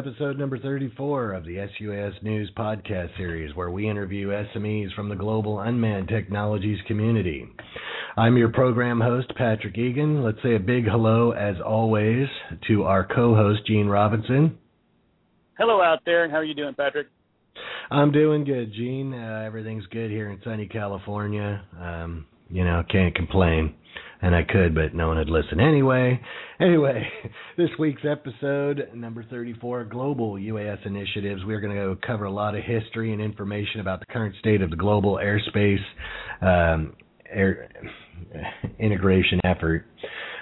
episode number 34 of the SUAS News podcast series, where we interview SMEs from the global unmanned technologies community. I'm your program host, Patrick Egan. Let's say a big hello, as always, to our co host, Gene Robinson. Hello out there, and how are you doing, Patrick? I'm doing good, Gene. Uh, everything's good here in sunny California. Um, you know, can't complain and I could, but no one would listen anyway. Anyway, this week's episode, number 34, Global UAS Initiatives, we're going to go cover a lot of history and information about the current state of the global airspace um, air, integration effort.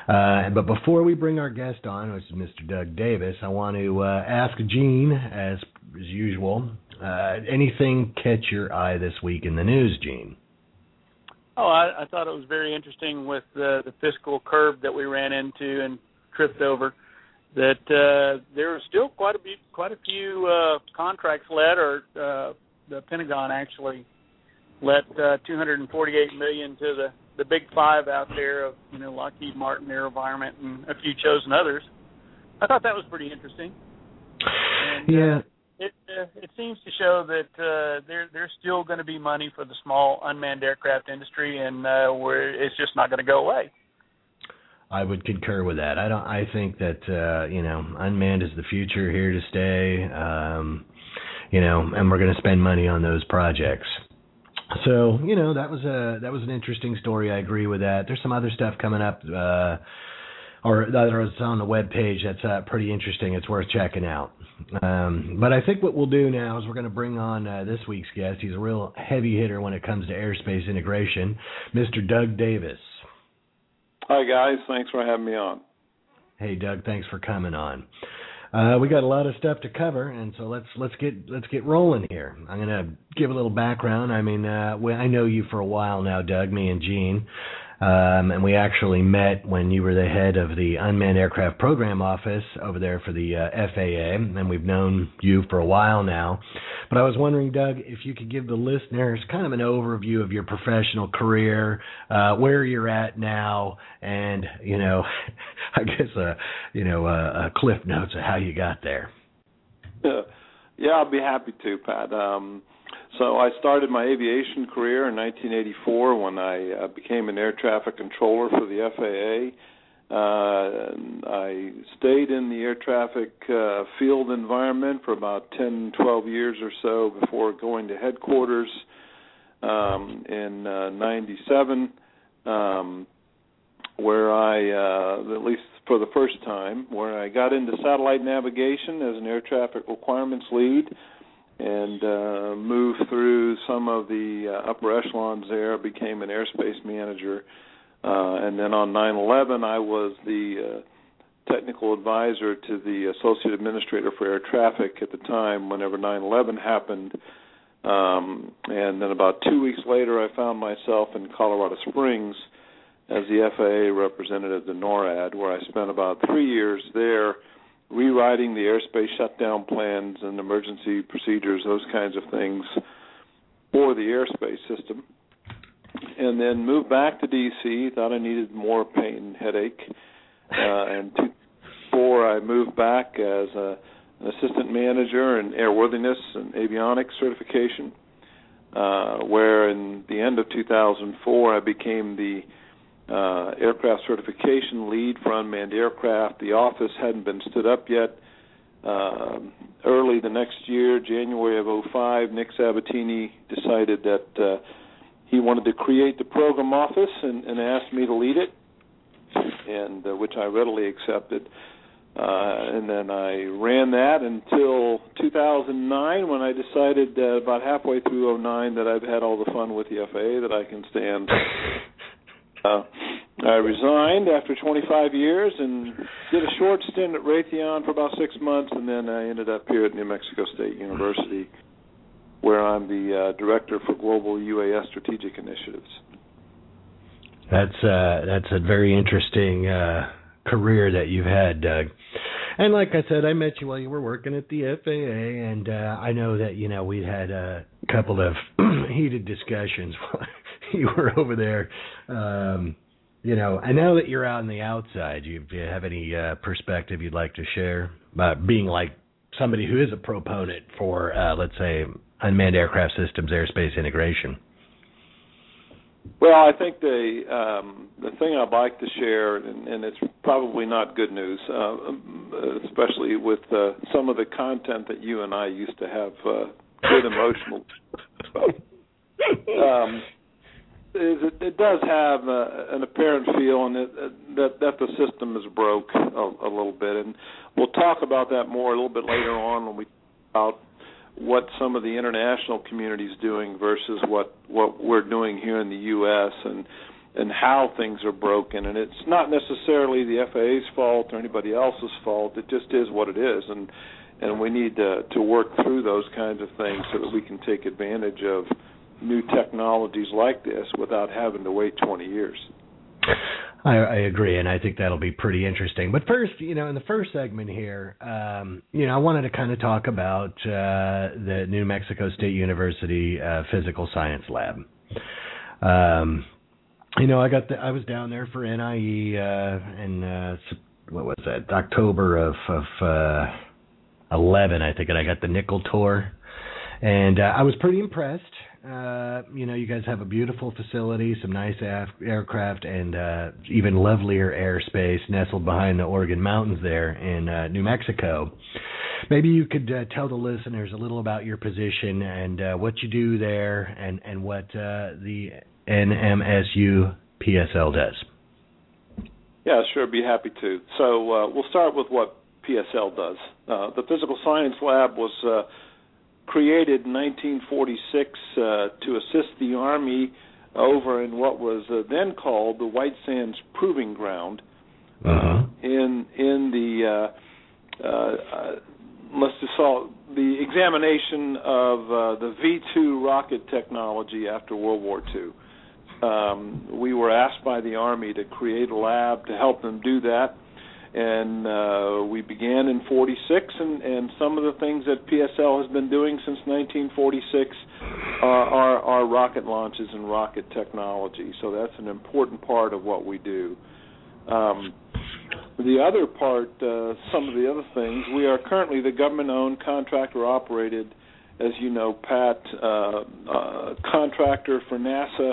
Uh, but before we bring our guest on, which is Mr. Doug Davis, I want to uh, ask Gene, as, as usual, uh, anything catch your eye this week in the news, Gene? Oh, I, I thought it was very interesting with the, the fiscal curve that we ran into and tripped over. That uh, there are still quite a few, quite a few uh, contracts let, or uh, the Pentagon actually let uh, 248 million to the the big five out there of you know Lockheed Martin, AeroVironment, and a few chosen others. I thought that was pretty interesting. And, yeah. Uh, it uh, it seems to show that uh, there there's still going to be money for the small unmanned aircraft industry, and uh, where it's just not going to go away. I would concur with that. I don't. I think that uh, you know, unmanned is the future, here to stay. Um, you know, and we're going to spend money on those projects. So you know, that was a that was an interesting story. I agree with that. There's some other stuff coming up. Uh, or that is on the web page that's uh, pretty interesting. It's worth checking out. Um, but I think what we'll do now is we're going to bring on uh, this week's guest. He's a real heavy hitter when it comes to airspace integration, Mr. Doug Davis. Hi guys, thanks for having me on. Hey Doug, thanks for coming on. Uh, we got a lot of stuff to cover, and so let's let's get let's get rolling here. I'm going to give a little background. I mean, uh, I know you for a while now, Doug, me and Gene. Um, and we actually met when you were the head of the Unmanned Aircraft Program Office over there for the uh, FAA, and we've known you for a while now. But I was wondering, Doug, if you could give the listeners kind of an overview of your professional career, uh, where you're at now, and you know, I guess uh, you know, uh, uh, cliff notes of how you got there. Yeah, yeah, I'll be happy to, Pat. Um, so I started my aviation career in 1984 when I uh, became an air traffic controller for the FAA. Uh, I stayed in the air traffic uh, field environment for about 10, 12 years or so before going to headquarters um, in uh, 97, um, where I, uh, at least for the first time, where I got into satellite navigation as an air traffic requirements lead and uh, moved through some of the uh, upper echelons there, became an airspace manager. Uh, and then on 9/11, I was the uh, technical advisor to the associate administrator for air traffic at the time. Whenever 9/11 happened, um, and then about two weeks later, I found myself in Colorado Springs as the FAA representative to NORAD, where I spent about three years there rewriting the airspace shutdown plans and emergency procedures, those kinds of things for the airspace system. And then moved back to DC. Thought I needed more pain and headache. Uh, and two, four, I moved back as a, an assistant manager in airworthiness and avionics certification. Uh, where in the end of 2004, I became the uh, aircraft certification lead for unmanned aircraft. The office hadn't been stood up yet. Uh, early the next year, January of 05, Nick Sabatini decided that uh, he wanted to create the program office and, and asked me to lead it, and uh, which I readily accepted. Uh, and then I ran that until 2009 when I decided uh, about halfway through 09 that I've had all the fun with the FAA that I can stand uh, I resigned after 25 years and did a short stint at Raytheon for about six months, and then I ended up here at New Mexico State University, where I'm the uh, director for global UAS strategic initiatives. That's uh, that's a very interesting uh, career that you've had, Doug. And like I said, I met you while you were working at the FAA, and uh, I know that you know we had a couple of heated discussions you were over there. Um, you know, I know that you're out on the outside. Do you, do you have any uh, perspective you'd like to share about being like somebody who is a proponent for, uh, let's say, unmanned aircraft systems airspace integration? Well, I think the um, the thing I'd like to share, and, and it's probably not good news, uh, especially with uh, some of the content that you and I used to have uh, good emotional. um, is it, it does have uh, an apparent feeling that, that that the system is broke a, a little bit, and we'll talk about that more a little bit later on when we talk about what some of the international community is doing versus what what we're doing here in the U.S. and and how things are broken. And it's not necessarily the FAA's fault or anybody else's fault. It just is what it is, and and we need to to work through those kinds of things so that we can take advantage of new technologies like this without having to wait 20 years. I, I agree, and I think that'll be pretty interesting. But first, you know, in the first segment here, um, you know, I wanted to kind of talk about uh, the New Mexico State University uh, Physical Science Lab. Um, you know, I got the, I was down there for NIE uh, in uh, what was that October of of uh, 11, I think, and I got the nickel tour, and uh, I was pretty impressed. Uh, you know, you guys have a beautiful facility, some nice af- aircraft, and uh, even lovelier airspace nestled behind the Organ Mountains there in uh, New Mexico. Maybe you could uh, tell the listeners a little about your position and uh, what you do there, and and what uh, the NMSU PSL does. Yeah, sure, be happy to. So uh, we'll start with what PSL does. Uh, the Physical Science Lab was uh, created in 1946 uh, to assist the Army over in what was uh, then called the White Sands Proving Ground uh-huh. in in the uh, uh, let's just call the examination of uh, the V2 rocket technology after World War II. Um, we were asked by the Army to create a lab to help them do that and uh, we began in 46 and, and some of the things that PSL has been doing since 1946 are, are, are rocket launches and rocket technology. So that's an important part of what we do. Um, the other part uh, some of the other things we are currently the government owned contractor operated as you know Pat uh, uh, contractor for NASA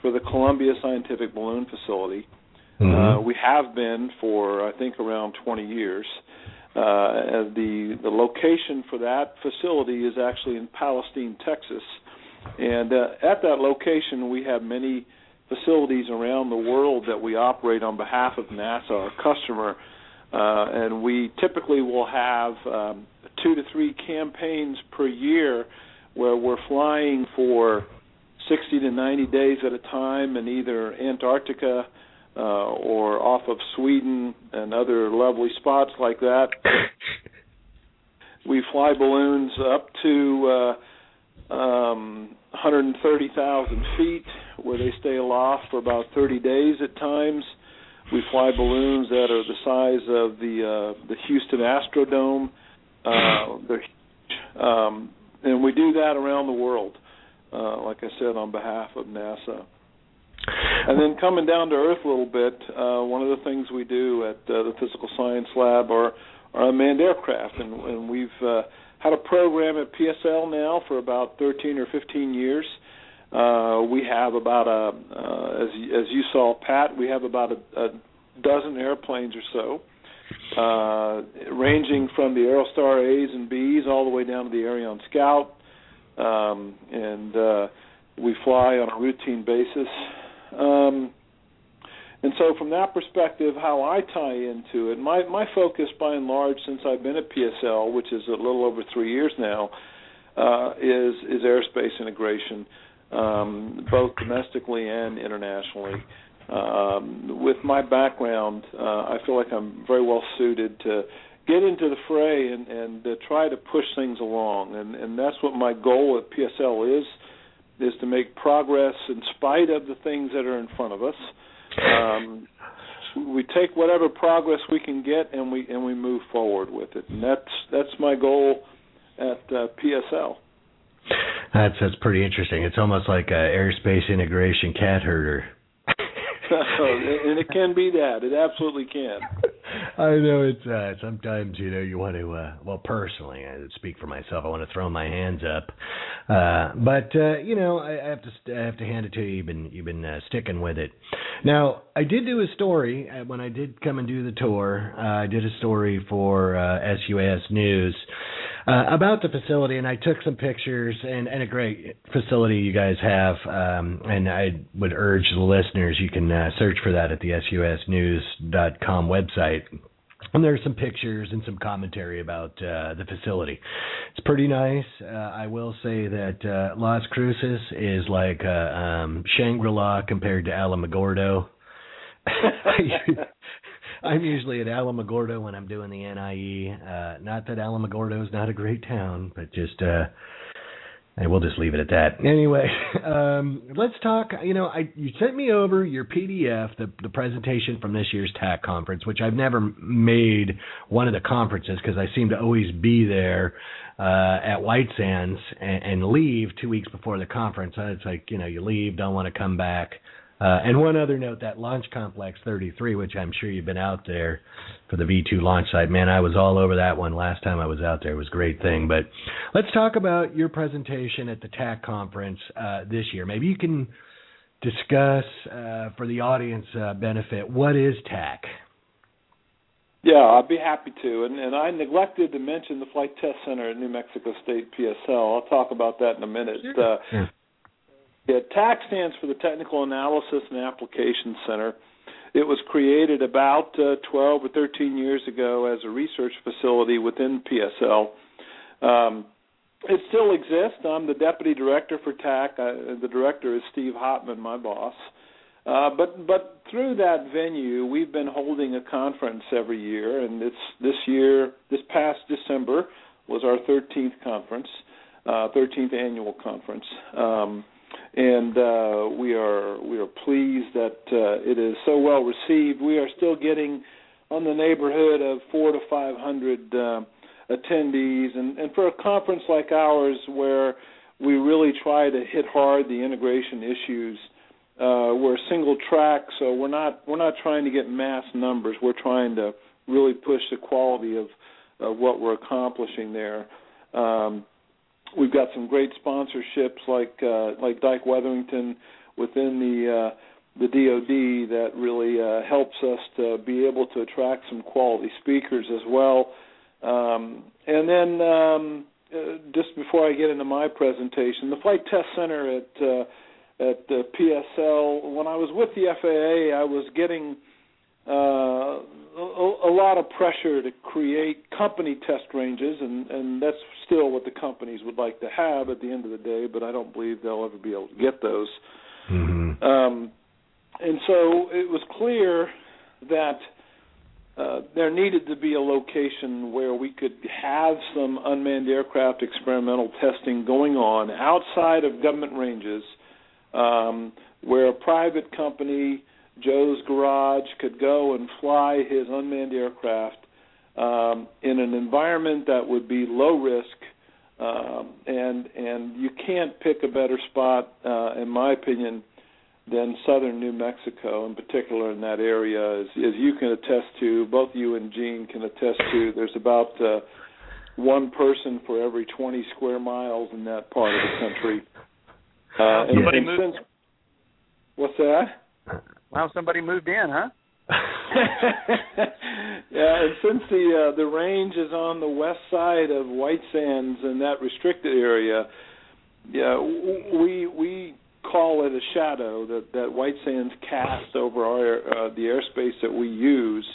for the Columbia Scientific Balloon Facility Mm-hmm. Uh, we have been for I think around 20 years. Uh, the the location for that facility is actually in Palestine, Texas, and uh, at that location we have many facilities around the world that we operate on behalf of NASA, our customer, uh, and we typically will have um, two to three campaigns per year where we're flying for 60 to 90 days at a time in either Antarctica uh, or off of Sweden and other lovely spots like that. we fly balloons up to uh, um, 130,000 feet, where they stay aloft for about 30 days at times. We fly balloons that are the size of the uh, the Houston Astrodome. Uh, they're huge. Um, and we do that around the world, uh, like I said, on behalf of NASA. And then coming down to earth a little bit, uh, one of the things we do at uh, the Physical Science Lab are, are unmanned aircraft, and, and we've uh, had a program at PSL now for about 13 or 15 years. Uh, we have about a, uh, as as you saw, Pat, we have about a, a dozen airplanes or so, uh, ranging from the Aerostar A's and B's all the way down to the Aeryon Scout, um, and uh, we fly on a routine basis. Um, and so, from that perspective, how I tie into it, my my focus, by and large, since I've been at PSL, which is a little over three years now, uh, is is airspace integration, um, both domestically and internationally. Um, with my background, uh, I feel like I'm very well suited to get into the fray and, and uh, try to push things along, and, and that's what my goal at PSL is is to make progress in spite of the things that are in front of us. Um, we take whatever progress we can get and we and we move forward with it, and that's that's my goal at uh, PSL. That's that's pretty interesting. It's almost like a airspace integration cat herder. and it can be that. It absolutely can. I know it's uh sometimes you know you want to uh well personally I speak for myself I want to throw my hands up. Uh but uh you know I, I have to I have to hand it to you. You've been you've been uh, sticking with it. Now I did do a story uh, when I did come and do the tour uh, I did a story for uh SUAS News uh, about the facility, and I took some pictures and, and a great facility you guys have. Um, and I would urge the listeners you can uh, search for that at the suasnews.com website. And there's some pictures and some commentary about uh, the facility. It's pretty nice. Uh, I will say that uh, Las Cruces is like uh, um, Shangri La compared to Alamogordo. I'm usually at Alamogordo when I'm doing the NIE. Uh, not that Alamogordo is not a great town, but just uh, we'll just leave it at that. Anyway, um, let's talk. You know, I you sent me over your PDF, the the presentation from this year's TAC conference, which I've never made one of the conferences because I seem to always be there uh, at White Sands and, and leave two weeks before the conference. It's like you know, you leave, don't want to come back. Uh, and one other note, that Launch Complex 33, which I'm sure you've been out there for the V2 launch site. Man, I was all over that one last time I was out there. It was a great thing. But let's talk about your presentation at the TAC conference uh, this year. Maybe you can discuss uh, for the audience uh, benefit what is TAC. Yeah, I'd be happy to. And, and I neglected to mention the Flight Test Center at New Mexico State PSL. I'll talk about that in a minute. Sure. Uh, yeah yeah, TAC stands for the Technical Analysis and Application Center. It was created about uh, 12 or 13 years ago as a research facility within PSL. Um, it still exists. I'm the deputy director for TAC. I, the director is Steve Hottman, my boss. Uh, but but through that venue, we've been holding a conference every year, and it's this year, this past December was our 13th conference, uh, 13th annual conference. Um, and uh, we are we are pleased that uh, it is so well received. We are still getting on the neighborhood of four to five hundred uh, attendees, and, and for a conference like ours, where we really try to hit hard the integration issues. Uh, we're single track, so we're not we're not trying to get mass numbers. We're trying to really push the quality of, of what we're accomplishing there. Um, we've got some great sponsorships like uh, like Dyke Weatherington within the uh, the DoD that really uh, helps us to be able to attract some quality speakers as well. Um, and then um, uh, just before I get into my presentation, the Flight Test Center at uh, at the PSL. When I was with the FAA, I was getting uh, a, a, lot of pressure to create company test ranges, and, and that's still what the companies would like to have at the end of the day. But I don't believe they'll ever be able to get those. Mm-hmm. Um, and so it was clear that uh, there needed to be a location where we could have some unmanned aircraft experimental testing going on outside of government ranges, um, where a private company Joe's Garage could go and fly his unmanned aircraft um, in an environment that would be low risk, um, and and you can't pick a better spot, uh, in my opinion, than southern New Mexico, in particular in that area, as, as you can attest to. Both you and Gene can attest to. There's about uh, one person for every 20 square miles in that part of the country. Uh, and, and since, what's that? Wow, somebody moved in, huh? yeah, and since the uh, the range is on the west side of White Sands in that restricted area, yeah, we we call it a shadow that that White Sands casts over our uh, the airspace that we use,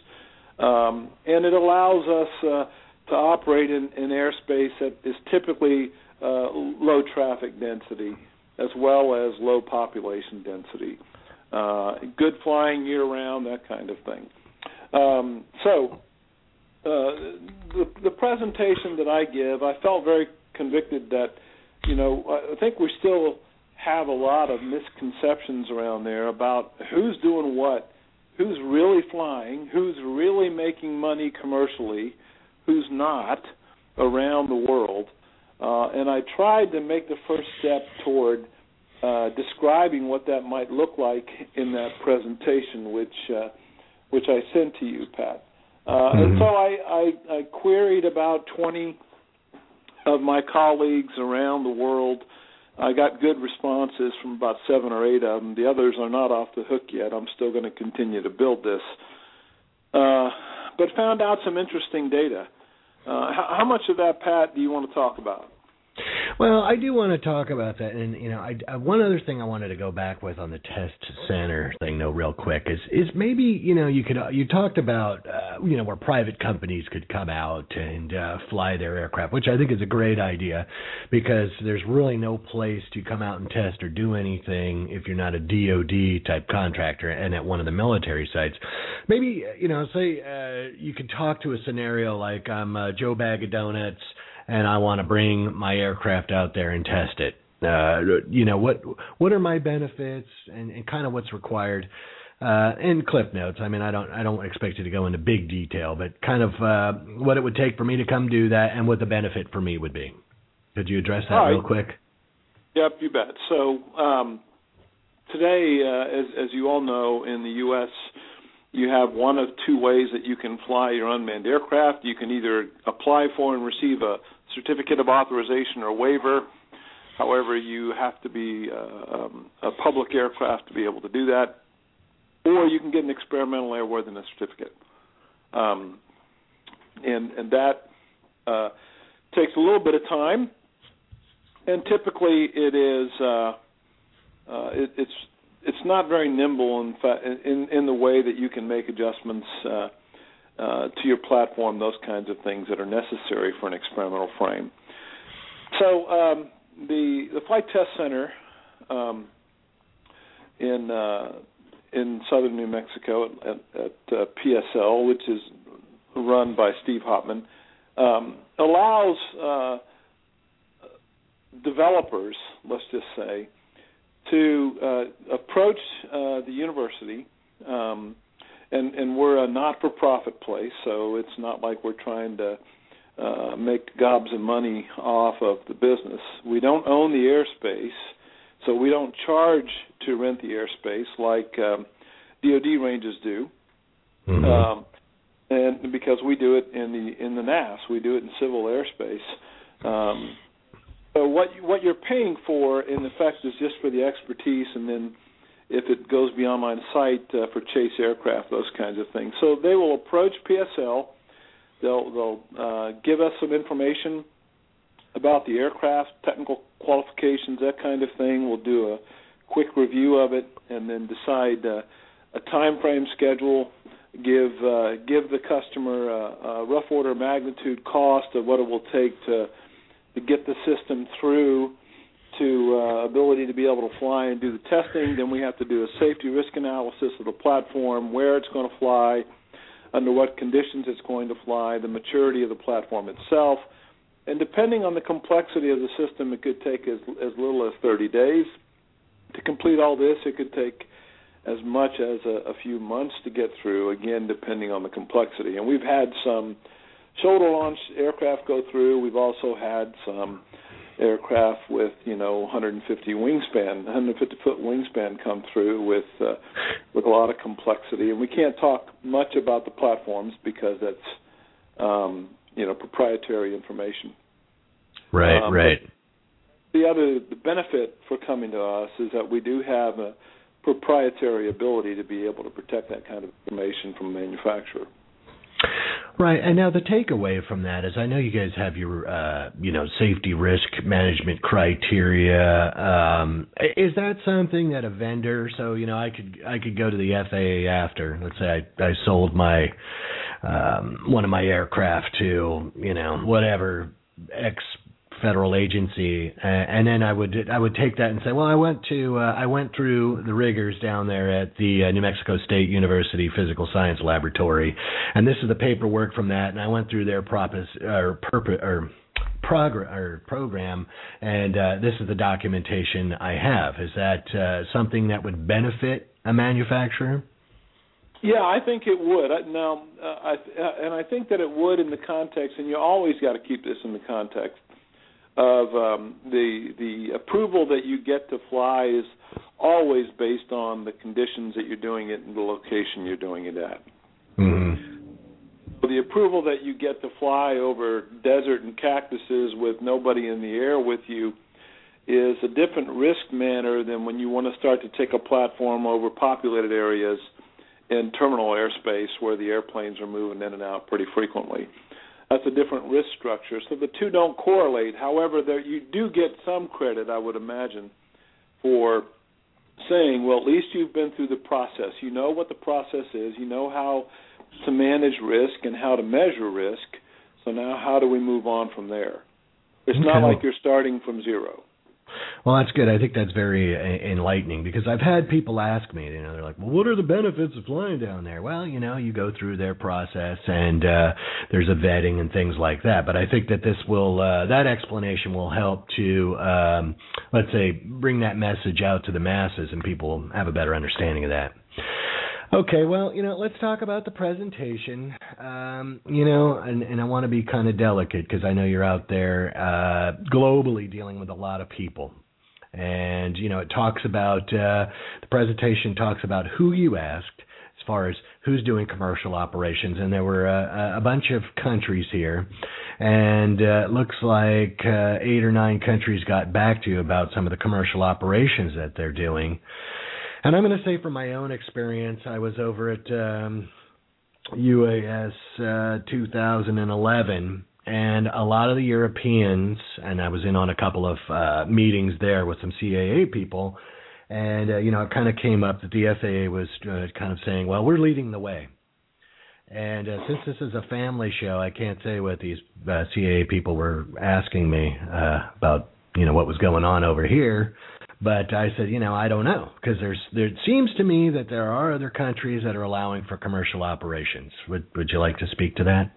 um, and it allows us uh, to operate in, airspace that is typically uh, low traffic density as well as low population density uh, good flying year round, that kind of thing. Um, so, uh, the, the presentation that I give, I felt very convicted that, you know, I think we still have a lot of misconceptions around there about who's doing what, who's really flying, who's really making money commercially, who's not around the world. Uh, and I tried to make the first step toward uh, describing what that might look like in that presentation, which uh, which I sent to you, Pat. Uh, mm-hmm. And so I, I, I queried about 20 of my colleagues around the world. I got good responses from about seven or eight of them. The others are not off the hook yet. I'm still going to continue to build this. Uh, but found out some interesting data. Uh, how, how much of that, Pat, do you want to talk about? Well, I do want to talk about that, and you know, I, I, one other thing I wanted to go back with on the test center thing, though, real quick, is is maybe you know you could you talked about uh, you know where private companies could come out and uh, fly their aircraft, which I think is a great idea, because there's really no place to come out and test or do anything if you're not a DoD type contractor and at one of the military sites. Maybe you know, say uh, you could talk to a scenario like I'm uh, Joe Bag of Donuts and I want to bring my aircraft out there and test it. Uh, you know what what are my benefits and, and kind of what's required. Uh, and clip notes. I mean, I don't I don't expect you to go into big detail, but kind of uh, what it would take for me to come do that and what the benefit for me would be. Could you address that real quick? Yep, you bet. So um, today, uh, as as you all know, in the U.S you have one of two ways that you can fly your unmanned aircraft. You can either apply for and receive a certificate of authorization or waiver. However, you have to be uh, um, a public aircraft to be able to do that, or you can get an experimental airworthiness certificate, um, and and that uh, takes a little bit of time, and typically it is uh, uh it, it's it's not very nimble in in in the way that you can make adjustments uh, uh, to your platform, those kinds of things that are necessary for an experimental frame. So um, the the flight test center um, in uh, in southern New Mexico at, at uh, PSL, which is run by Steve Hopman, um, allows uh, developers, let's just say, to uh, approach uh, the university, um, and, and we're a not-for-profit place, so it's not like we're trying to uh, make gobs of money off of the business. We don't own the airspace, so we don't charge to rent the airspace like um, DoD ranges do. Mm-hmm. Um, and because we do it in the in the NAS, we do it in civil airspace. Um, so what what you're paying for, in effect, is just for the expertise, and then if it goes beyond of sight uh, for chase aircraft, those kinds of things. So they will approach PSL. They'll they'll uh, give us some information about the aircraft, technical qualifications, that kind of thing. We'll do a quick review of it, and then decide uh, a time frame schedule. Give uh, give the customer a rough order magnitude cost of what it will take to to get the system through to uh, ability to be able to fly and do the testing. Then we have to do a safety risk analysis of the platform, where it's going to fly, under what conditions it's going to fly, the maturity of the platform itself. And depending on the complexity of the system, it could take as, as little as 30 days. To complete all this, it could take as much as a, a few months to get through, again, depending on the complexity. And we've had some shoulder launch aircraft go through. We've also had some aircraft with you know 150 wingspan, 150 foot wingspan come through with uh, with a lot of complexity, and we can't talk much about the platforms because that's um, you know proprietary information. Right, um, right. The other the benefit for coming to us is that we do have a proprietary ability to be able to protect that kind of information from a manufacturer. Right, and now the takeaway from that is, I know you guys have your, uh, you know, safety risk management criteria. Um, is that something that a vendor? So, you know, I could I could go to the FAA after, let's say I I sold my um, one of my aircraft to, you know, whatever X federal agency, uh, and then I would I would take that and say, well, I went to uh, I went through the rigors down there at the uh, New Mexico State University Physical Science Laboratory, and this is the paperwork from that, and I went through their or purpose or progr- or program, and uh, this is the documentation I have. Is that uh, something that would benefit a manufacturer? Yeah, I think it would. Now, uh, I, uh, and I think that it would in the context, and you always got to keep this in the context of um, the the approval that you get to fly is always based on the conditions that you're doing it and the location you're doing it at. Mm-hmm. the approval that you get to fly over desert and cactuses with nobody in the air with you is a different risk manner than when you want to start to take a platform over populated areas in terminal airspace where the airplanes are moving in and out pretty frequently. That's a different risk structure. So the two don't correlate. However, there you do get some credit, I would imagine, for saying, well, at least you've been through the process. You know what the process is. You know how to manage risk and how to measure risk. So now, how do we move on from there? It's okay. not like you're starting from zero. Well, that's good. I think that's very uh, enlightening because I've had people ask me, you know, they're like, "Well, what are the benefits of flying down there?" Well, you know, you go through their process and uh there's a vetting and things like that. But I think that this will uh that explanation will help to um let's say bring that message out to the masses and people have a better understanding of that. Okay, well, you know, let's talk about the presentation. Um, you know, and, and I want to be kind of delicate because I know you're out there uh, globally dealing with a lot of people. And, you know, it talks about, uh, the presentation talks about who you asked as far as who's doing commercial operations. And there were uh, a bunch of countries here. And uh, it looks like uh, eight or nine countries got back to you about some of the commercial operations that they're doing. And I'm going to say from my own experience, I was over at um, UAS uh, 2011, and a lot of the Europeans, and I was in on a couple of uh, meetings there with some CAA people, and uh, you know it kind of came up that the FAA was uh, kind of saying, "Well, we're leading the way." And uh, since this is a family show, I can't say what these uh, CAA people were asking me uh, about, you know, what was going on over here. But I said, you know, I don't know because there's there seems to me that there are other countries that are allowing for commercial operations. Would would you like to speak to that?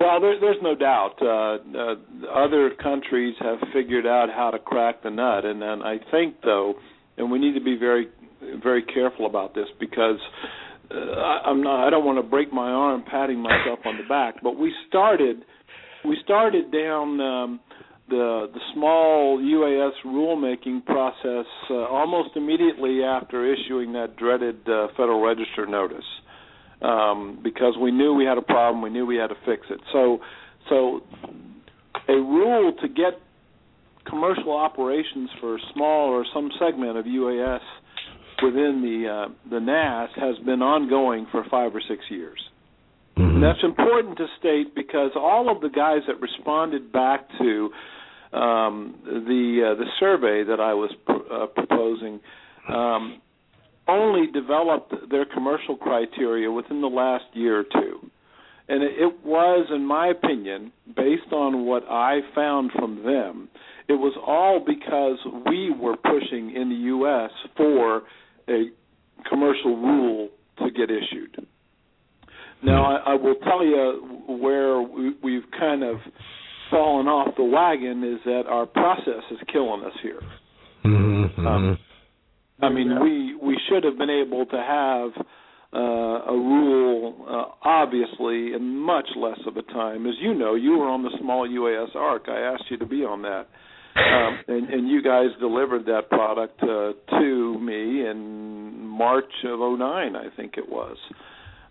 Well, there, there's no doubt. Uh, uh, other countries have figured out how to crack the nut, and, and I think though, and we need to be very very careful about this because uh, I, I'm not. I don't want to break my arm patting myself on the back, but we started we started down. Um, the the small UAS rulemaking process uh, almost immediately after issuing that dreaded uh, Federal Register notice, um, because we knew we had a problem, we knew we had to fix it. So, so a rule to get commercial operations for small or some segment of UAS within the uh, the NAS has been ongoing for five or six years. Mm-hmm. That's important to state because all of the guys that responded back to um, the uh, the survey that I was pr- uh, proposing um, only developed their commercial criteria within the last year or two, and it, it was, in my opinion, based on what I found from them, it was all because we were pushing in the U.S. for a commercial rule to get issued. Now, I, I will tell you where we, we've kind of fallen off the wagon is that our process is killing us here. Mm-hmm. Um, I mean, we we should have been able to have uh, a rule, uh, obviously, in much less of a time. As you know, you were on the small UAS ARC. I asked you to be on that, um, and, and you guys delivered that product uh, to me in March of '09, I think it was.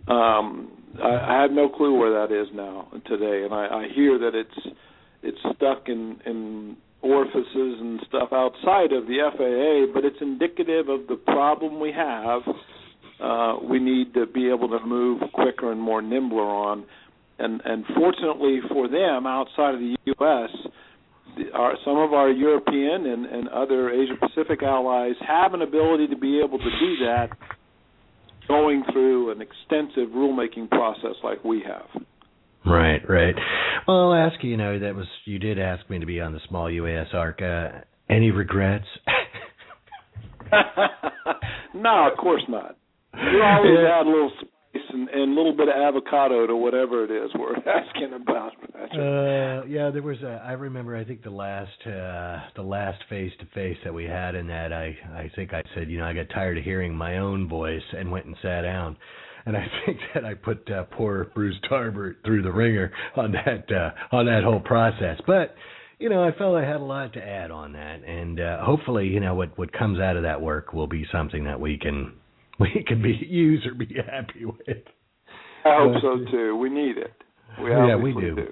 Um, I, I have no clue where that is now today, and I, I hear that it's it's stuck in in orifices and stuff outside of the FAA, but it's indicative of the problem we have. Uh, we need to be able to move quicker and more nimbler on, and and fortunately for them, outside of the U.S., the, our, some of our European and, and other Asia Pacific allies have an ability to be able to do that, going through an extensive rulemaking process like we have. Right, right. Well, I'll ask you. You know, that was you did ask me to be on the small UAS arc. Uh, any regrets? no, of course not. You always yeah. add a little spice and, and a little bit of avocado to whatever it is we're asking about. Uh, yeah, there was a. I remember. I think the last uh the last face to face that we had in that, I I think I said, you know, I got tired of hearing my own voice and went and sat down and I think that I put uh, poor Bruce Tarbert through the ringer on that uh, on that whole process. But you know, I felt I had a lot to add on that, and uh, hopefully, you know, what what comes out of that work will be something that we can we can be use or be happy with. I hope but, so too. We need it. We yeah, we do. do.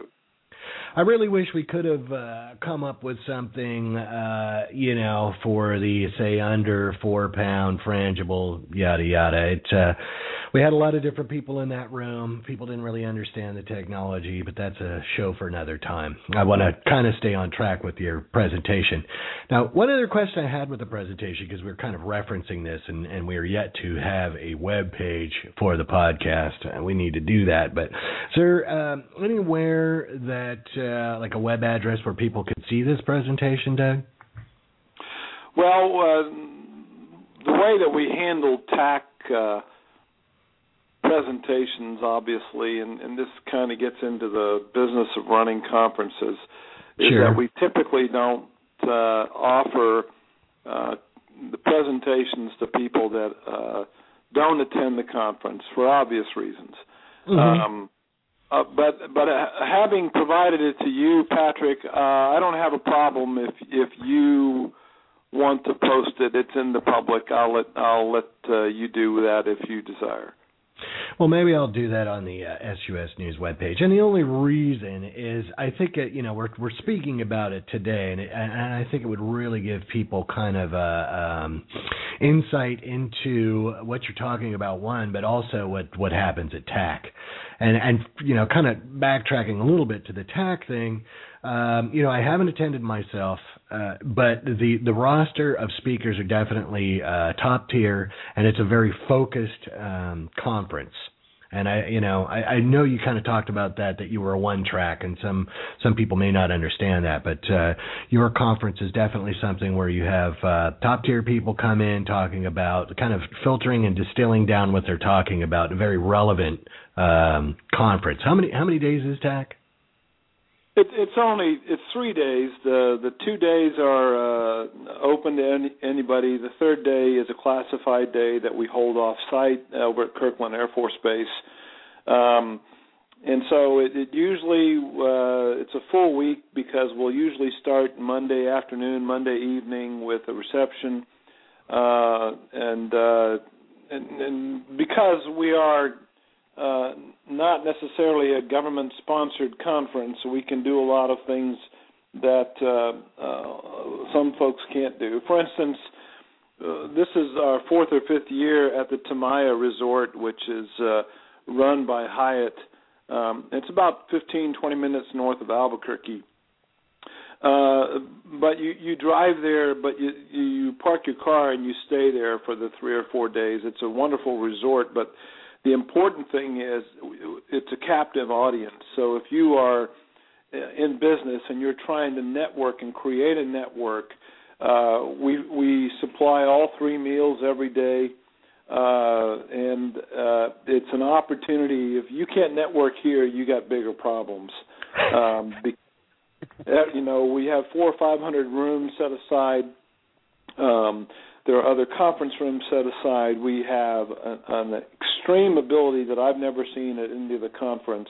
I really wish we could have uh, come up with something, uh, you know, for the say under four pound frangible, yada yada. It uh, we had a lot of different people in that room. People didn't really understand the technology, but that's a show for another time. I want to kind of stay on track with your presentation. Now, one other question I had with the presentation, because we are kind of referencing this, and, and we are yet to have a web page for the podcast, and we need to do that. But there um, anywhere that, uh, like a web address where people could see this presentation, Doug? Well, uh, the way that we handle TAC uh, presentations, obviously, and, and this kind of gets into the business of running conferences, is sure. that we typically don't uh, offer uh, the presentations to people that uh, don't attend the conference for obvious reasons. Mm-hmm. Um, uh, but but uh, having provided it to you, Patrick, uh, I don't have a problem if if you want to post it. It's in the public. I'll let I'll let uh, you do that if you desire. Well, maybe I'll do that on the uh, SUAS News webpage. And the only reason is I think it, you know we're we're speaking about it today, and, it, and I think it would really give people kind of a um, insight into what you're talking about. One, but also what what happens at TAC, and and you know kind of backtracking a little bit to the TAC thing. Um, you know, I haven't attended myself, uh, but the the roster of speakers are definitely uh, top tier, and it's a very focused um, conference. And I, you know, I, I know you kind of talked about that that you were a one track, and some some people may not understand that, but uh, your conference is definitely something where you have uh, top tier people come in talking about kind of filtering and distilling down what they're talking about, a very relevant um, conference. How many how many days is TAC? It, it's only it's three days. The the two days are uh, open to any, anybody. The third day is a classified day that we hold off site over at Kirtland Air Force Base. Um, and so it, it usually uh, it's a full week because we'll usually start Monday afternoon, Monday evening with a reception, uh, and, uh, and and because we are uh, not necessarily a government sponsored conference, we can do a lot of things that uh, uh, some folks can't do. For instance, uh, this is our fourth or fifth year at the Tamaya Resort, which is uh, run by Hyatt. Um, it's about 15, 20 minutes north of Albuquerque. But you you drive there, but you you park your car and you stay there for the three or four days. It's a wonderful resort, but the important thing is it's a captive audience. So if you are in business and you're trying to network and create a network, uh, we we supply all three meals every day, uh, and uh, it's an opportunity. If you can't network here, you got bigger problems. Um, be, you know, we have four or five hundred rooms set aside. Um, there are other conference rooms set aside. We have an, an extreme ability that I've never seen at any of the conference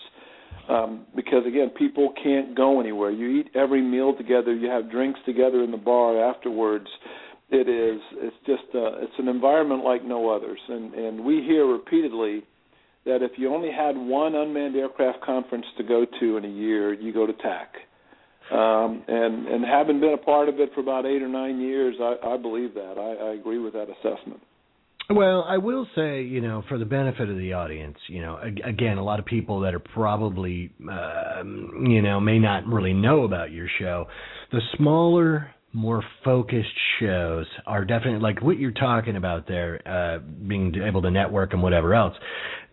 um, because again, people can't go anywhere. You eat every meal together. You have drinks together in the bar afterwards. It is. It's just. Uh, it's an environment like no others. And and we hear repeatedly that if you only had one unmanned aircraft conference to go to in a year, you go to TAC. Um, and and having been a part of it for about eight or nine years, I, I believe that. I, I agree with that assessment. Well, I will say, you know, for the benefit of the audience, you know, again, a lot of people that are probably, uh, you know, may not really know about your show. The smaller, more focused shows are definitely like what you're talking about there, uh, being able to network and whatever else.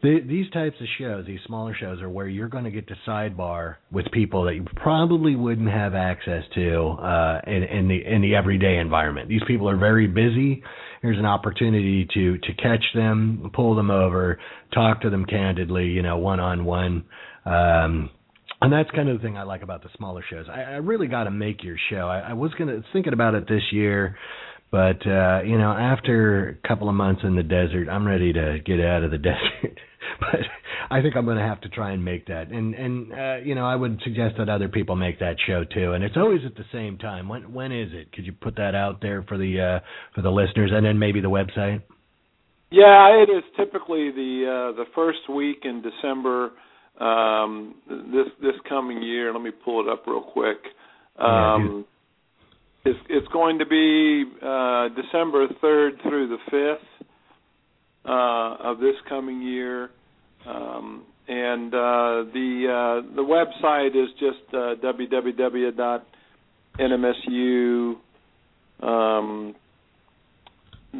The, these types of shows, these smaller shows, are where you're going to get to sidebar with people that you probably wouldn't have access to uh, in, in the in the everyday environment. These people are very busy. Here's an opportunity to to catch them, pull them over, talk to them candidly, you know, one on one. Um, and that's kind of the thing I like about the smaller shows. I, I really got to make your show. I, I was gonna thinking about it this year, but uh, you know, after a couple of months in the desert, I'm ready to get out of the desert. but I think I'm going to have to try and make that. And and uh, you know, I would suggest that other people make that show too. And it's always at the same time. When when is it? Could you put that out there for the uh, for the listeners, and then maybe the website? Yeah, it is typically the uh, the first week in December. Um, this this coming year, let me pull it up real quick. Um, yeah, it's it's going to be uh, December third through the fifth uh, of this coming year, um, and uh, the uh, the website is just uh, www.nmsu. Um,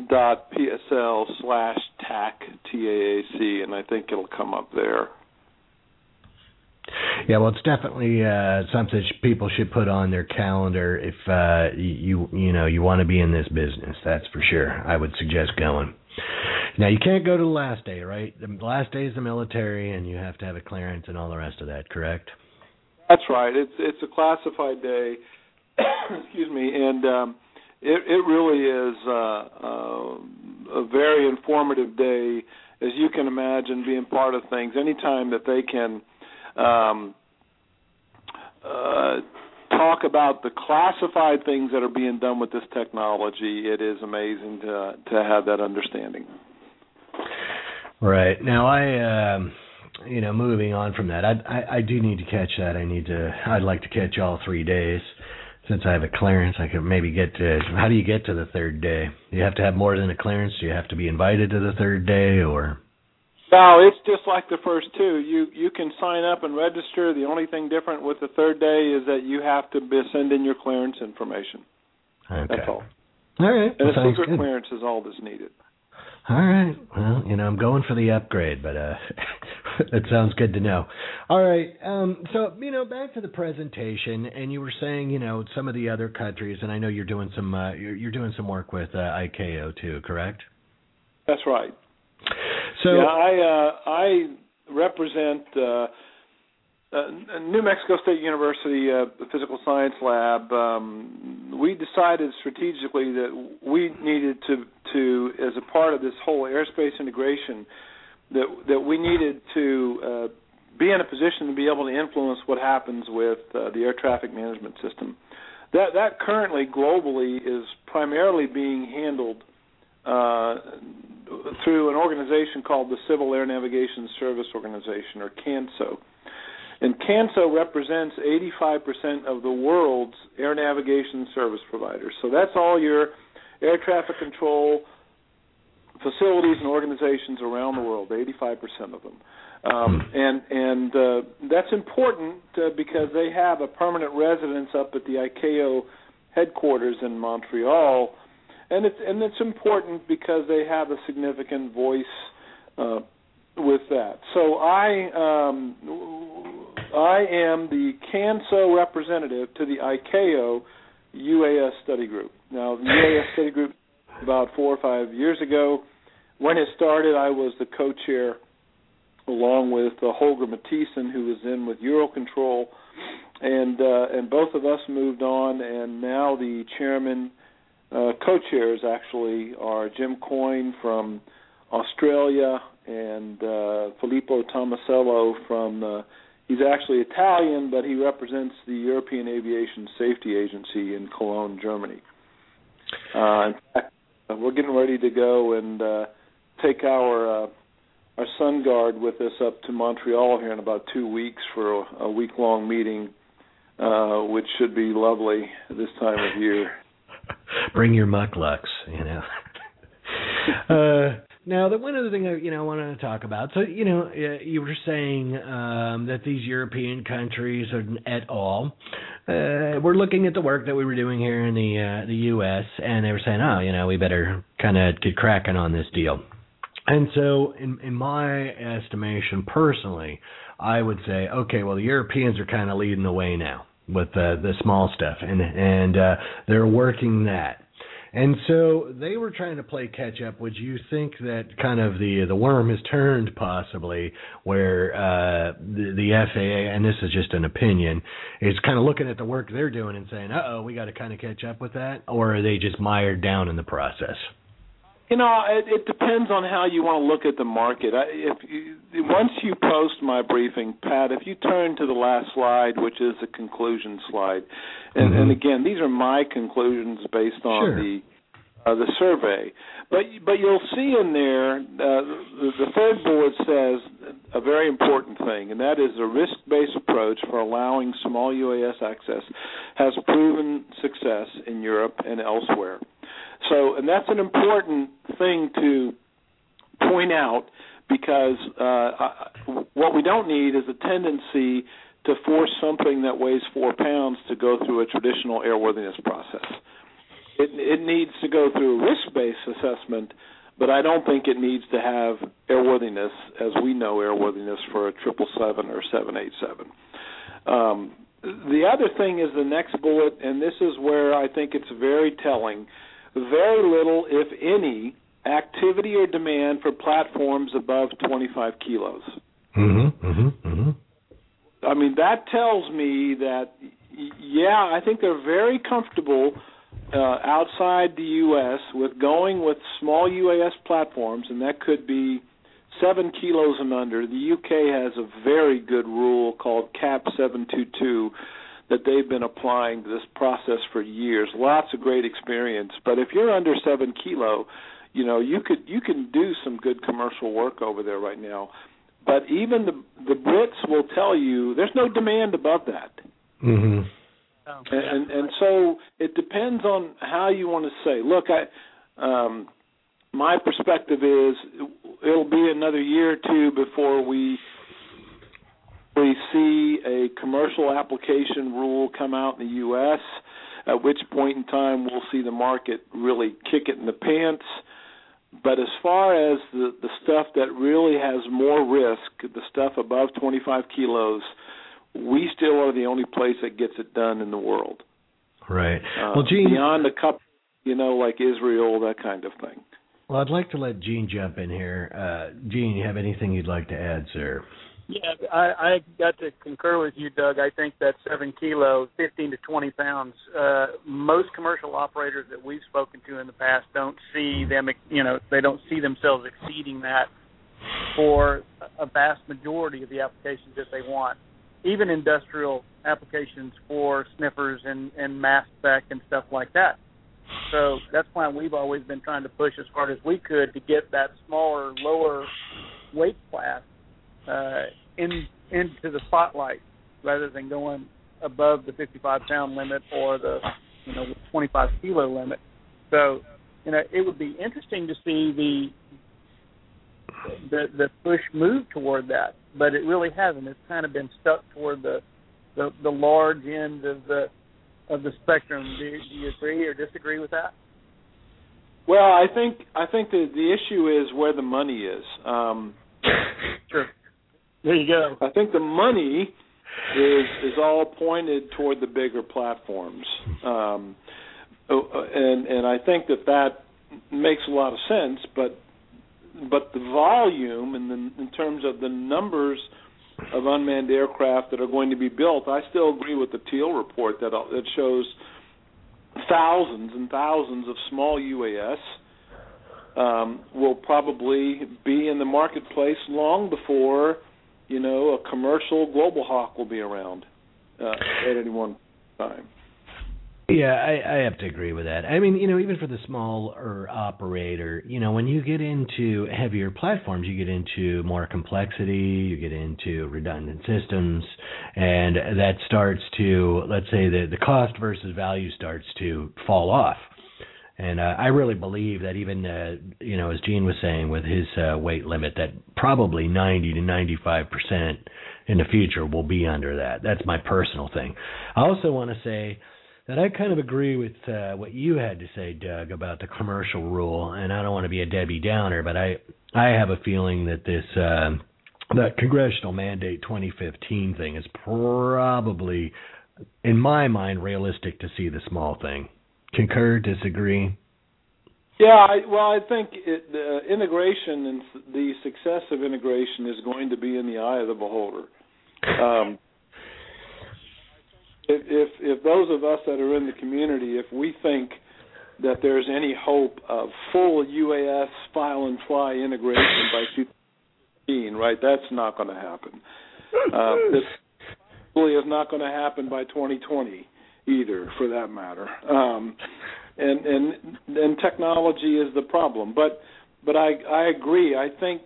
dot psl slash tac taac and I think it'll come up there. Yeah, well, it's definitely uh, something people should put on their calendar if uh, you you know you want to be in this business. That's for sure. I would suggest going. Now you can't go to the last day, right? The last day is the military, and you have to have a clearance and all the rest of that. Correct? That's right. It's it's a classified day. Excuse me, and um, it, it really is uh, uh, a very informative day, as you can imagine, being part of things. Anytime that they can um, uh, talk about the classified things that are being done with this technology, it is amazing to to have that understanding. Right now, I. Um you know, moving on from that, I, I I do need to catch that. I need to. I'd like to catch all three days since I have a clearance, I could maybe get to. How do you get to the third day? Do you have to have more than a clearance? Do you have to be invited to the third day, or? No, it's just like the first two. You you can sign up and register. The only thing different with the third day is that you have to be, send in your clearance information. Okay. That's all. All right. And well, a secret good. clearance is all that's needed. All right. Well, you know, I'm going for the upgrade, but uh that sounds good to know. All right. Um so, you know, back to the presentation and you were saying, you know, some of the other countries and I know you're doing some uh you're, you're doing some work with uh ICAO too, correct? That's right. So yeah, I uh I represent uh uh, New Mexico State University uh, Physical Science Lab, um, we decided strategically that we needed to, to, as a part of this whole airspace integration, that that we needed to uh, be in a position to be able to influence what happens with uh, the air traffic management system. That that currently globally is primarily being handled uh, through an organization called the Civil Air Navigation Service Organization, or CANSO. And CANSO represents 85% of the world's air navigation service providers. So that's all your air traffic control facilities and organizations around the world, 85% of them. Um, and and uh, that's important uh, because they have a permanent residence up at the ICAO headquarters in Montreal, and it's and it's important because they have a significant voice uh, with that. So I um, I am the CANSO representative to the ICAO UAS study group. Now the UAS study group about four or five years ago. When it started, I was the co-chair along with uh, Holger Matthiesen, who was in with Eurocontrol, and uh, and both of us moved on, and now the chairman, uh, co-chairs actually are Jim Coyne from Australia and uh, Filippo Tomasello from. Uh, he's actually Italian, but he represents the European Aviation Safety Agency in Cologne, Germany. Uh, in fact, we're getting ready to go and uh, take our uh, our Sun Guard with us up to Montreal here in about two weeks for a, a week long meeting, uh, which should be lovely this time of year. Bring your mucklucks, you know. uh, now, the one other thing I, you know I wanted to talk about. So, you know, uh, you were saying um, that these European countries are et al. Uh, we're looking at the work that we were doing here in the uh, the U.S. and they were saying, oh, you know, we better kind of get cracking on this deal. And so, in in my estimation, personally, I would say, okay, well, the Europeans are kind of leading the way now with uh, the small stuff, and and uh, they're working that. And so they were trying to play catch up. Would you think that kind of the the worm has turned possibly, where uh, the, the FAA, and this is just an opinion, is kind of looking at the work they're doing and saying, "Uh oh, we got to kind of catch up with that," or are they just mired down in the process? You know, it, it depends on how you want to look at the market. I, if you, once you post my briefing, Pat, if you turn to the last slide, which is the conclusion slide, and, Mhm. and again, these are my conclusions based on Sure. the uh, the survey. But but you'll see in there uh, the, the third bullet says a very important thing, and that is a risk-based approach for allowing small UAS access has proven success in Europe and elsewhere. So, and that's an important thing to point out because uh, what we don't need is a tendency to force something that weighs four pounds to go through a traditional airworthiness process. It, it needs to go through a risk-based assessment, but I don't think it needs to have airworthiness as we know airworthiness for a triple seven or seven eight seven. Um, the other thing is the next bullet, and this is where I think it's very telling. Very little, if any, activity or demand for platforms above 25 kilos. Mm-hmm, mm-hmm, mm-hmm. I mean, that tells me that, yeah, I think they're very comfortable uh, outside the U.S. with going with small UAS platforms, and that could be seven kilos and under. The UK has a very good rule called CAP 722 that they've been applying this process for years. Lots of great experience, but if you're under seven kilo, you know you could you can do some good commercial work over there right now. But even the the Brits will tell you there's no demand above that. Mm-hmm. Oh, and and so it depends on how you want to say. Look, I um my perspective is it'll be another year or two before we we see a commercial application rule come out in the US at which point in time we'll see the market really kick it in the pants but as far as the the stuff that really has more risk the stuff above 25 kilos we still are the only place that gets it done in the world. Right. Uh, well, Gene, beyond a couple, you know, like Israel, that kind of thing. Well, I'd like to let Gene jump in here. Uh, Gene, you have anything you'd like to add, sir? Yeah, I, I got to concur with you, Doug. I think that seven kilo, fifteen to twenty pounds. Uh, most commercial operators that we've spoken to in the past don't see them. You know, they don't see themselves exceeding that for a vast majority of the applications that they want even industrial applications for sniffers and, and mass spec and stuff like that. So that's why we've always been trying to push as hard as we could to get that smaller, lower weight class uh, in into the spotlight rather than going above the 55 pound limit or the you know 25 kilo limit. So you know it would be interesting to see the the the push move toward that but it really hasn't. It's kind of been stuck toward the the, the large end of the of the spectrum. Do, do you agree or disagree with that? Well, I think I think the the issue is where the money is. Um, sure. There you go. I think the money is is all pointed toward the bigger platforms, um, oh, and and I think that that makes a lot of sense. But but the volume in the, in terms of the numbers of unmanned aircraft that are going to be built, I still agree with the Teal report that that shows thousands and thousands of small UAS um, will probably be in the marketplace long before you know a commercial global hawk will be around uh, at any one time. Yeah, I, I have to agree with that. I mean, you know, even for the smaller operator, you know, when you get into heavier platforms, you get into more complexity, you get into redundant systems, and that starts to, let's say, the the cost versus value starts to fall off. And uh, I really believe that even, uh, you know, as Gene was saying, with his uh, weight limit, that probably 90 to 95 percent in the future will be under that. That's my personal thing. I also want to say that I kind of agree with uh, what you had to say, Doug, about the commercial rule. And I don't want to be a Debbie Downer, but I I have a feeling that this uh, that congressional mandate 2015 thing is probably, in my mind, realistic to see the small thing. Concur? Disagree? Yeah, I, well, I think it, the integration and the success of integration is going to be in the eye of the beholder. Um, if, if if those of us that are in the community, if we think that there's any hope of full UAS file and fly integration by 2015, right? That's not going to happen. Uh, this really is not going to happen by 2020 either, for that matter. Um, and and and technology is the problem. But but I I agree. I think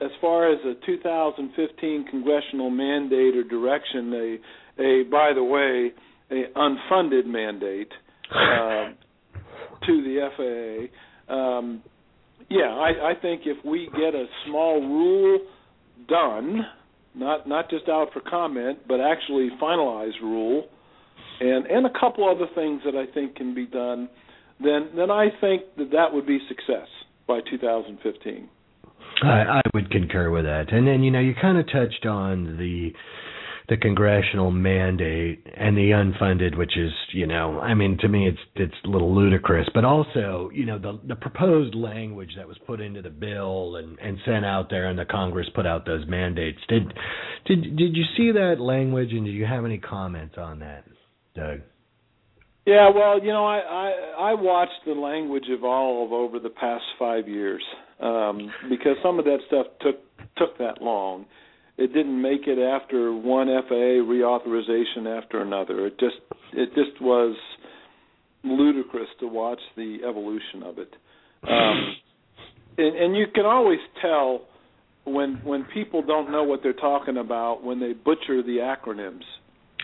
as far as a 2015 congressional mandate or direction, a a by the way a unfunded mandate uh, to the FAA. Um, yeah, I, I think if we get a small rule done, not not just out for comment, but actually finalized rule, and and a couple other things that I think can be done, then then I think that that would be success by 2015. I, I would concur with that. And then you know you kind of touched on the the congressional mandate and the unfunded, which is, you know, I mean, to me, it's it's a little ludicrous. But also, you know, the the proposed language that was put into the bill and and sent out there, and the Congress put out those mandates. Did did did you see that language, and did you have any comments on that, Doug? Yeah, well, you know, I I, I watched the language evolve over the past five years um, because some of that stuff took took that long it didn't make it after one FAA reauthorization after another. It just it just was ludicrous to watch the evolution of it. Um, and, and you can always tell when when people don't know what they're talking about when they butcher the acronyms,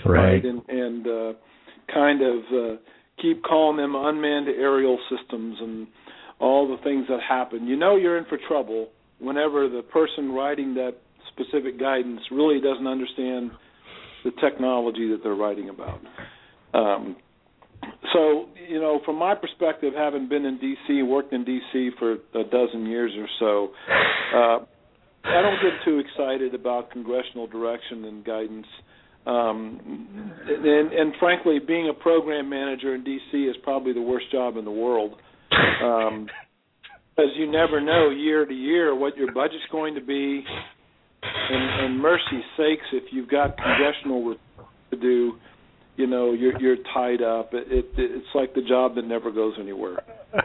right? right? And and uh, kind of uh, keep calling them unmanned aerial systems and all the things that happen. You know you're in for trouble whenever the person writing that specific guidance really doesn't understand the technology that they're writing about. Um, so, you know, from my perspective, having been in D.C., worked in D.C. for a dozen years or so, uh, I don't get too excited about congressional direction and guidance. Um, and, and frankly, being a program manager in D.C. is probably the worst job in the world. Um, because you never know year to year what your budget's going to be, and, and mercy sakes, if you've got congressional to do, you know, you're you're tied up. It, it it's like the job that never goes anywhere. Um,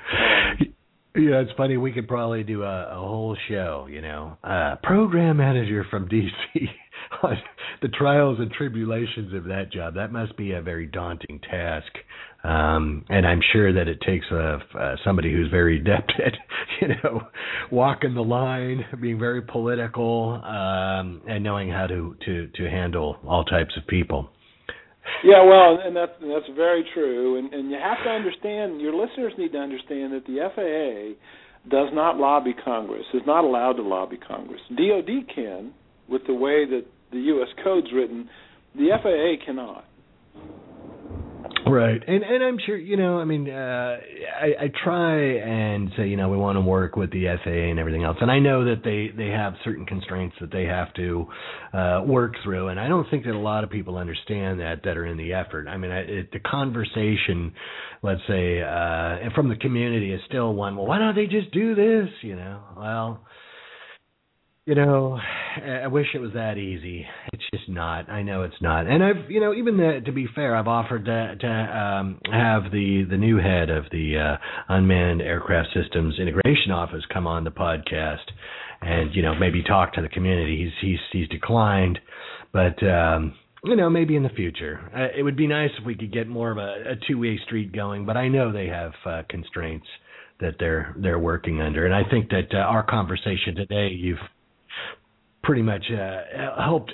yeah, it's funny. We could probably do a, a whole show, you know, uh, program manager from DC the trials and tribulations of that job. That must be a very daunting task. Um, and I'm sure that it takes a, uh, somebody who's very adept at, you know, walking the line, being very political, um, and knowing how to, to, to handle all types of people. Yeah, well, and that's that's very true, and and you have to understand. Your listeners need to understand that the FAA does not lobby Congress. Is not allowed to lobby Congress. DoD can, with the way that the U.S. Code's written. The FAA cannot. Right, and and I'm sure you know. I mean, uh, I, I try and say you know we want to work with the FAA and everything else, and I know that they they have certain constraints that they have to uh, work through, and I don't think that a lot of people understand that that are in the effort. I mean, I, it, the conversation, let's say, uh, from the community is still one. Well, why don't they just do this? You know, well you know, I wish it was that easy. It's just not. I know it's not. And I've, you know, even the, to be fair, I've offered to, to um, have the the new head of the uh, unmanned aircraft systems integration office come on the podcast, and you know maybe talk to the community. He's he's he's declined, but. um you know, maybe in the future. Uh, it would be nice if we could get more of a, a two-way street going, but I know they have uh, constraints that they're they're working under, and I think that uh, our conversation today, you've pretty much uh, helped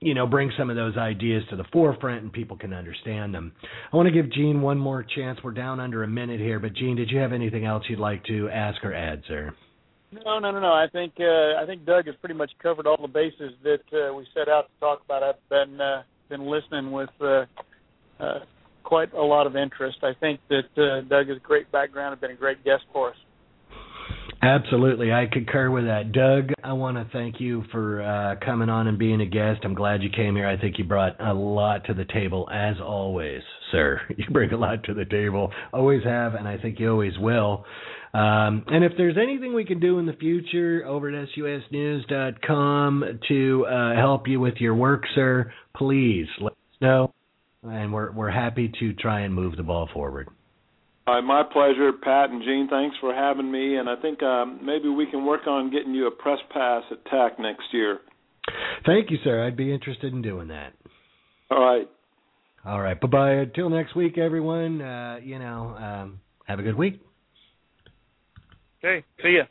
you know bring some of those ideas to the forefront and people can understand them. I want to give Gene one more chance. We're down under a minute here, but Gene, did you have anything else you'd like to ask or add, sir? No, no, no, no. I think uh, I think Doug has pretty much covered all the bases that uh, we set out to talk about. I've been uh, been listening with uh, uh, quite a lot of interest. I think that uh, Doug has a great background. and been a great guest for us. Absolutely, I concur with that. Doug, I want to thank you for uh, coming on and being a guest. I'm glad you came here. I think you brought a lot to the table, as always, sir. You bring a lot to the table, always have, and I think you always will. Um, and if there's anything we can do in the future over at suasnews.com to uh, help you with your work, sir, please let us know, and we're we're happy to try and move the ball forward. Uh, my pleasure, Pat and Gene. Thanks for having me, and I think um, maybe we can work on getting you a press pass at TAC next year. Thank you, sir. I'd be interested in doing that. All right. All right. Bye bye. Until next week, everyone. Uh, you know, um, Have a good week. Okay. See ya.